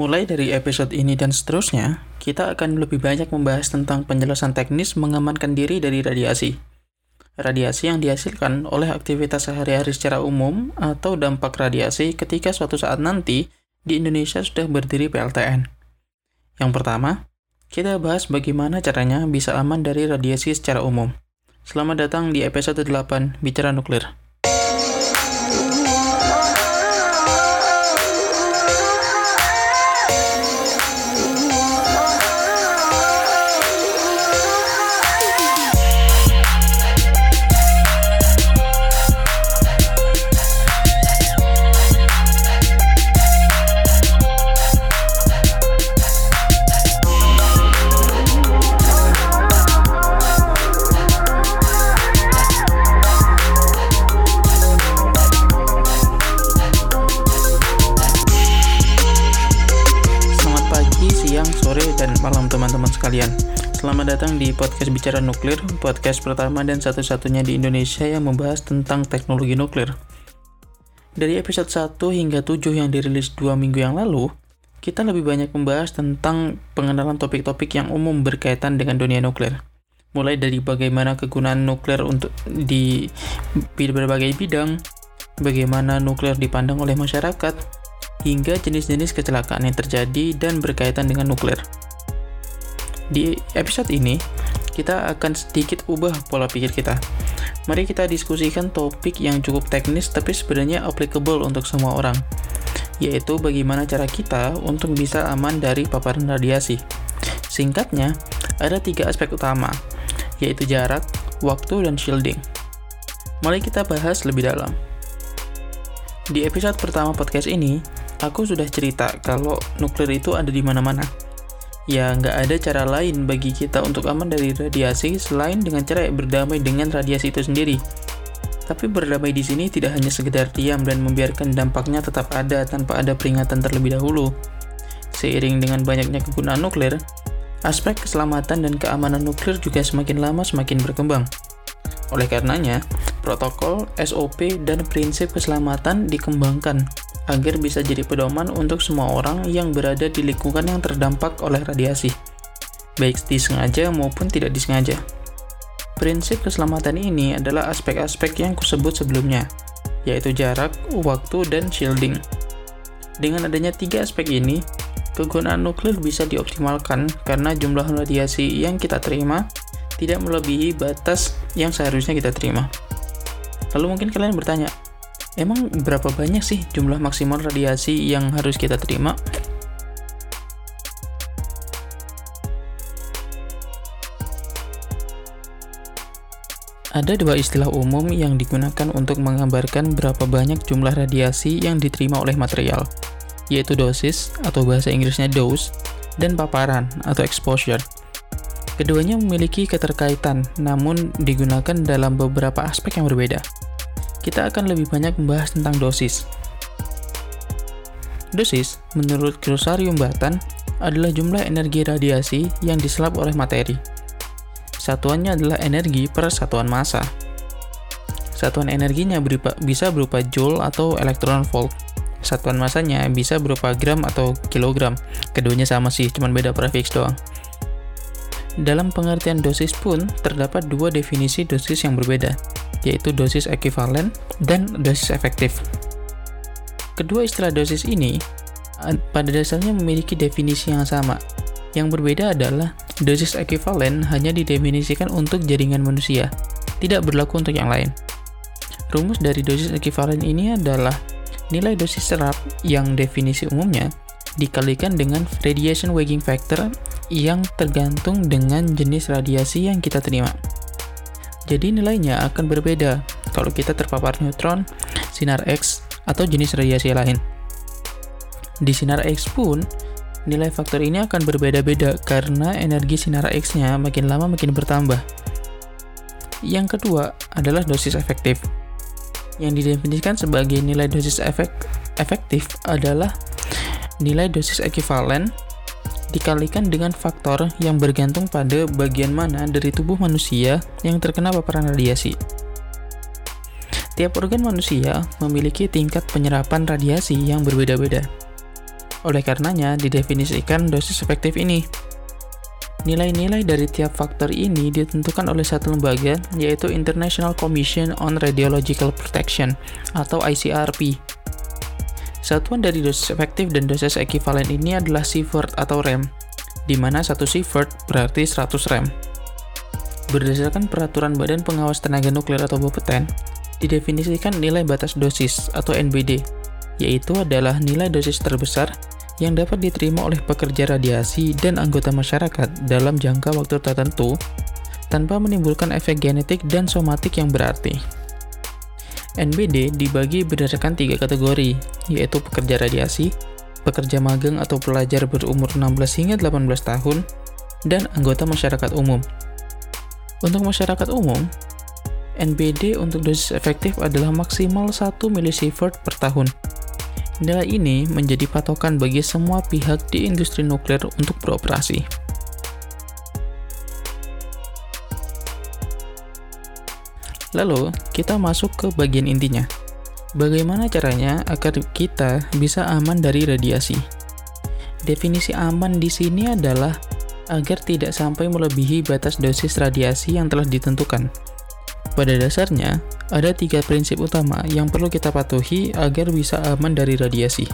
Mulai dari episode ini dan seterusnya, kita akan lebih banyak membahas tentang penjelasan teknis mengamankan diri dari radiasi. Radiasi yang dihasilkan oleh aktivitas sehari-hari secara umum atau dampak radiasi ketika suatu saat nanti di Indonesia sudah berdiri PLTN. Yang pertama, kita bahas bagaimana caranya bisa aman dari radiasi secara umum. Selamat datang di episode 8 Bicara Nuklir. Sekalian. Selamat datang di podcast Bicara Nuklir, podcast pertama dan satu-satunya di Indonesia yang membahas tentang teknologi nuklir. Dari episode 1 hingga 7 yang dirilis dua minggu yang lalu, kita lebih banyak membahas tentang pengenalan topik-topik yang umum berkaitan dengan dunia nuklir. Mulai dari bagaimana kegunaan nuklir untuk di berbagai bidang, bagaimana nuklir dipandang oleh masyarakat, hingga jenis-jenis kecelakaan yang terjadi dan berkaitan dengan nuklir. Di episode ini, kita akan sedikit ubah pola pikir kita. Mari kita diskusikan topik yang cukup teknis tapi sebenarnya applicable untuk semua orang, yaitu bagaimana cara kita untuk bisa aman dari paparan radiasi. Singkatnya, ada tiga aspek utama, yaitu jarak, waktu, dan shielding. Mari kita bahas lebih dalam. Di episode pertama podcast ini, aku sudah cerita kalau nuklir itu ada di mana-mana ya nggak ada cara lain bagi kita untuk aman dari radiasi selain dengan cara berdamai dengan radiasi itu sendiri. Tapi berdamai di sini tidak hanya sekedar diam dan membiarkan dampaknya tetap ada tanpa ada peringatan terlebih dahulu. Seiring dengan banyaknya kegunaan nuklir, aspek keselamatan dan keamanan nuklir juga semakin lama semakin berkembang. Oleh karenanya, protokol, SOP, dan prinsip keselamatan dikembangkan agar bisa jadi pedoman untuk semua orang yang berada di lingkungan yang terdampak oleh radiasi, baik disengaja maupun tidak disengaja. Prinsip keselamatan ini adalah aspek-aspek yang kusebut sebelumnya, yaitu jarak, waktu, dan shielding. Dengan adanya tiga aspek ini, kegunaan nuklir bisa dioptimalkan karena jumlah radiasi yang kita terima tidak melebihi batas yang seharusnya kita terima. Lalu mungkin kalian bertanya, Emang berapa banyak sih jumlah maksimal radiasi yang harus kita terima? Ada dua istilah umum yang digunakan untuk menggambarkan berapa banyak jumlah radiasi yang diterima oleh material, yaitu dosis atau bahasa Inggrisnya dose dan paparan atau exposure. Keduanya memiliki keterkaitan, namun digunakan dalam beberapa aspek yang berbeda kita akan lebih banyak membahas tentang dosis. Dosis, menurut Glosarium Batan, adalah jumlah energi radiasi yang diserap oleh materi. Satuannya adalah energi per satuan massa. Satuan energinya berupa, bisa berupa joule atau elektron volt. Satuan masanya bisa berupa gram atau kilogram. Keduanya sama sih, cuma beda prefix doang. Dalam pengertian dosis pun, terdapat dua definisi dosis yang berbeda, yaitu dosis ekivalen dan dosis efektif. Kedua istilah dosis ini pada dasarnya memiliki definisi yang sama. Yang berbeda adalah dosis ekivalen hanya didefinisikan untuk jaringan manusia, tidak berlaku untuk yang lain. Rumus dari dosis ekivalen ini adalah nilai dosis serap yang definisi umumnya dikalikan dengan radiation weighting factor yang tergantung dengan jenis radiasi yang kita terima. Jadi nilainya akan berbeda kalau kita terpapar neutron, sinar X, atau jenis radiasi lain. Di sinar X pun, nilai faktor ini akan berbeda-beda karena energi sinar X-nya makin lama makin bertambah. Yang kedua adalah dosis efektif. Yang didefinisikan sebagai nilai dosis efek efektif adalah nilai dosis ekivalen dikalikan dengan faktor yang bergantung pada bagian mana dari tubuh manusia yang terkena paparan radiasi. Tiap organ manusia memiliki tingkat penyerapan radiasi yang berbeda-beda. Oleh karenanya, didefinisikan dosis efektif ini. Nilai-nilai dari tiap faktor ini ditentukan oleh satu lembaga, yaitu International Commission on Radiological Protection, atau ICRP. Satuan dari dosis efektif dan dosis ekivalen ini adalah sievert atau rem, di mana satu sievert berarti 100 rem. Berdasarkan peraturan Badan Pengawas Tenaga Nuklir atau Bapeten, didefinisikan nilai batas dosis atau NBD, yaitu adalah nilai dosis terbesar yang dapat diterima oleh pekerja radiasi dan anggota masyarakat dalam jangka waktu tertentu tanpa menimbulkan efek genetik dan somatik yang berarti. NBD dibagi berdasarkan tiga kategori, yaitu pekerja radiasi, pekerja magang atau pelajar berumur 16 hingga 18 tahun, dan anggota masyarakat umum. Untuk masyarakat umum, NBD untuk dosis efektif adalah maksimal 1 milisievert per tahun, Nilai ini menjadi patokan bagi semua pihak di industri nuklir untuk beroperasi. Lalu, kita masuk ke bagian intinya. Bagaimana caranya agar kita bisa aman dari radiasi? Definisi aman di sini adalah agar tidak sampai melebihi batas dosis radiasi yang telah ditentukan. Pada dasarnya, ada tiga prinsip utama yang perlu kita patuhi agar bisa aman dari radiasi.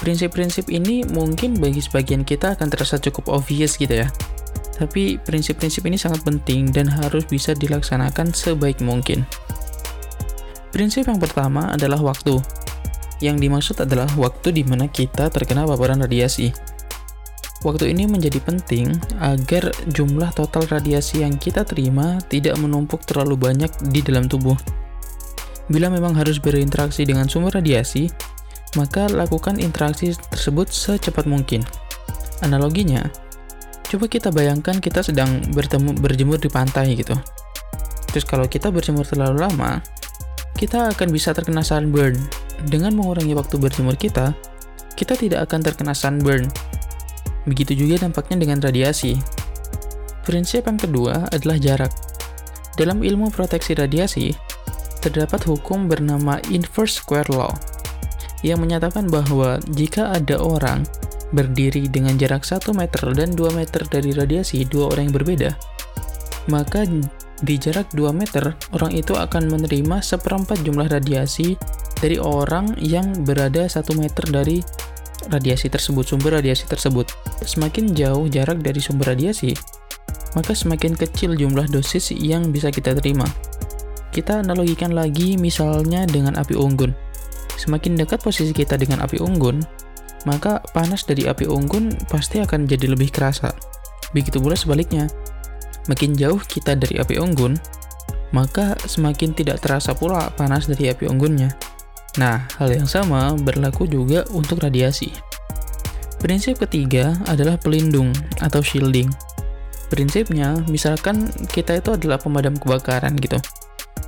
Prinsip-prinsip ini mungkin bagi sebagian kita akan terasa cukup obvious gitu ya. Tapi prinsip-prinsip ini sangat penting dan harus bisa dilaksanakan sebaik mungkin. Prinsip yang pertama adalah waktu. Yang dimaksud adalah waktu di mana kita terkena paparan radiasi. Waktu ini menjadi penting agar jumlah total radiasi yang kita terima tidak menumpuk terlalu banyak di dalam tubuh. Bila memang harus berinteraksi dengan sumber radiasi, maka lakukan interaksi tersebut secepat mungkin. Analoginya, coba kita bayangkan kita sedang bertemu berjemur di pantai gitu. Terus kalau kita berjemur terlalu lama, kita akan bisa terkena sunburn. Dengan mengurangi waktu berjemur kita, kita tidak akan terkena sunburn Begitu juga dampaknya dengan radiasi. Prinsip yang kedua adalah jarak. Dalam ilmu proteksi radiasi, terdapat hukum bernama inverse square law yang menyatakan bahwa jika ada orang berdiri dengan jarak 1 meter dan 2 meter dari radiasi dua orang yang berbeda, maka di jarak 2 meter, orang itu akan menerima seperempat jumlah radiasi dari orang yang berada 1 meter dari radiasi tersebut, sumber radiasi tersebut. Semakin jauh jarak dari sumber radiasi, maka semakin kecil jumlah dosis yang bisa kita terima. Kita analogikan lagi misalnya dengan api unggun. Semakin dekat posisi kita dengan api unggun, maka panas dari api unggun pasti akan jadi lebih kerasa. Begitu pula sebaliknya. Makin jauh kita dari api unggun, maka semakin tidak terasa pula panas dari api unggunnya. Nah, hal yang sama berlaku juga untuk radiasi. Prinsip ketiga adalah pelindung atau shielding. Prinsipnya, misalkan kita itu adalah pemadam kebakaran gitu.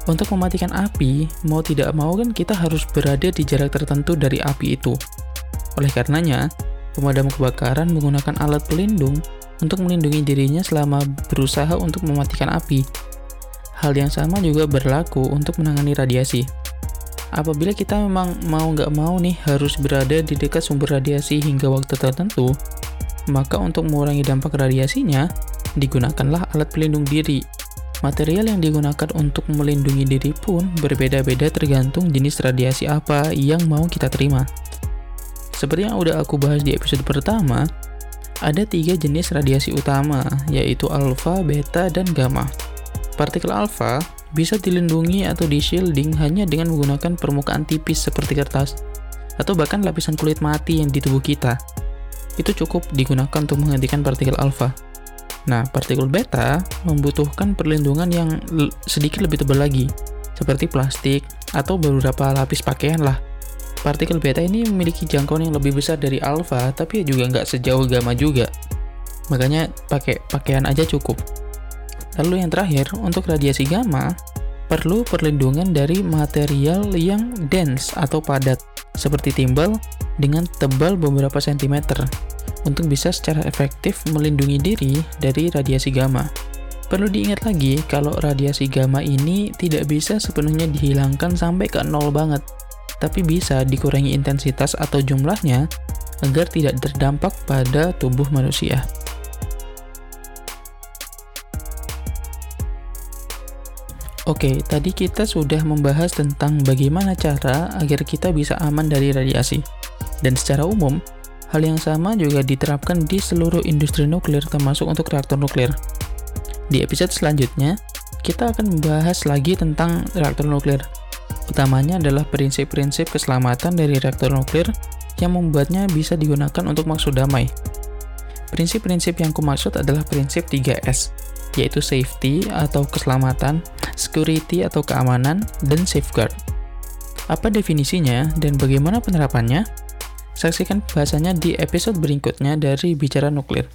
Untuk mematikan api, mau tidak mau kan kita harus berada di jarak tertentu dari api itu. Oleh karenanya, pemadam kebakaran menggunakan alat pelindung untuk melindungi dirinya selama berusaha untuk mematikan api. Hal yang sama juga berlaku untuk menangani radiasi. Apabila kita memang mau nggak mau nih harus berada di dekat sumber radiasi hingga waktu tertentu, maka untuk mengurangi dampak radiasinya, digunakanlah alat pelindung diri. Material yang digunakan untuk melindungi diri pun berbeda-beda tergantung jenis radiasi apa yang mau kita terima. Seperti yang udah aku bahas di episode pertama, ada tiga jenis radiasi utama, yaitu alfa, beta, dan gamma. Partikel alfa bisa dilindungi atau di-shielding hanya dengan menggunakan permukaan tipis seperti kertas, atau bahkan lapisan kulit mati yang di tubuh kita. Itu cukup digunakan untuk menghentikan partikel alfa. Nah, partikel beta membutuhkan perlindungan yang sedikit lebih tebal lagi, seperti plastik atau beberapa lapis pakaian lah. Partikel beta ini memiliki jangkauan yang lebih besar dari alfa, tapi juga nggak sejauh gamma juga. Makanya pakai pakaian aja cukup. Lalu yang terakhir, untuk radiasi gamma, perlu perlindungan dari material yang dense atau padat, seperti timbal dengan tebal beberapa sentimeter, untuk bisa secara efektif melindungi diri dari radiasi gamma. Perlu diingat lagi kalau radiasi gamma ini tidak bisa sepenuhnya dihilangkan sampai ke nol banget. Tapi bisa dikurangi intensitas atau jumlahnya agar tidak terdampak pada tubuh manusia. Oke, tadi kita sudah membahas tentang bagaimana cara agar kita bisa aman dari radiasi. Dan secara umum, hal yang sama juga diterapkan di seluruh industri nuklir termasuk untuk reaktor nuklir. Di episode selanjutnya, kita akan membahas lagi tentang reaktor nuklir. Utamanya adalah prinsip-prinsip keselamatan dari reaktor nuklir yang membuatnya bisa digunakan untuk maksud damai. Prinsip-prinsip yang kumaksud adalah prinsip 3S, yaitu safety atau keselamatan, security atau keamanan, dan safeguard. Apa definisinya dan bagaimana penerapannya? Saksikan bahasanya di episode berikutnya dari Bicara Nuklir.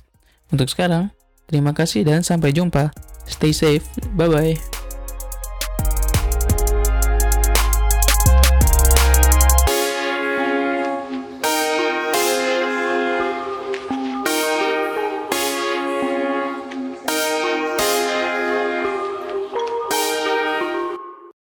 Untuk sekarang, terima kasih dan sampai jumpa. Stay safe. Bye bye.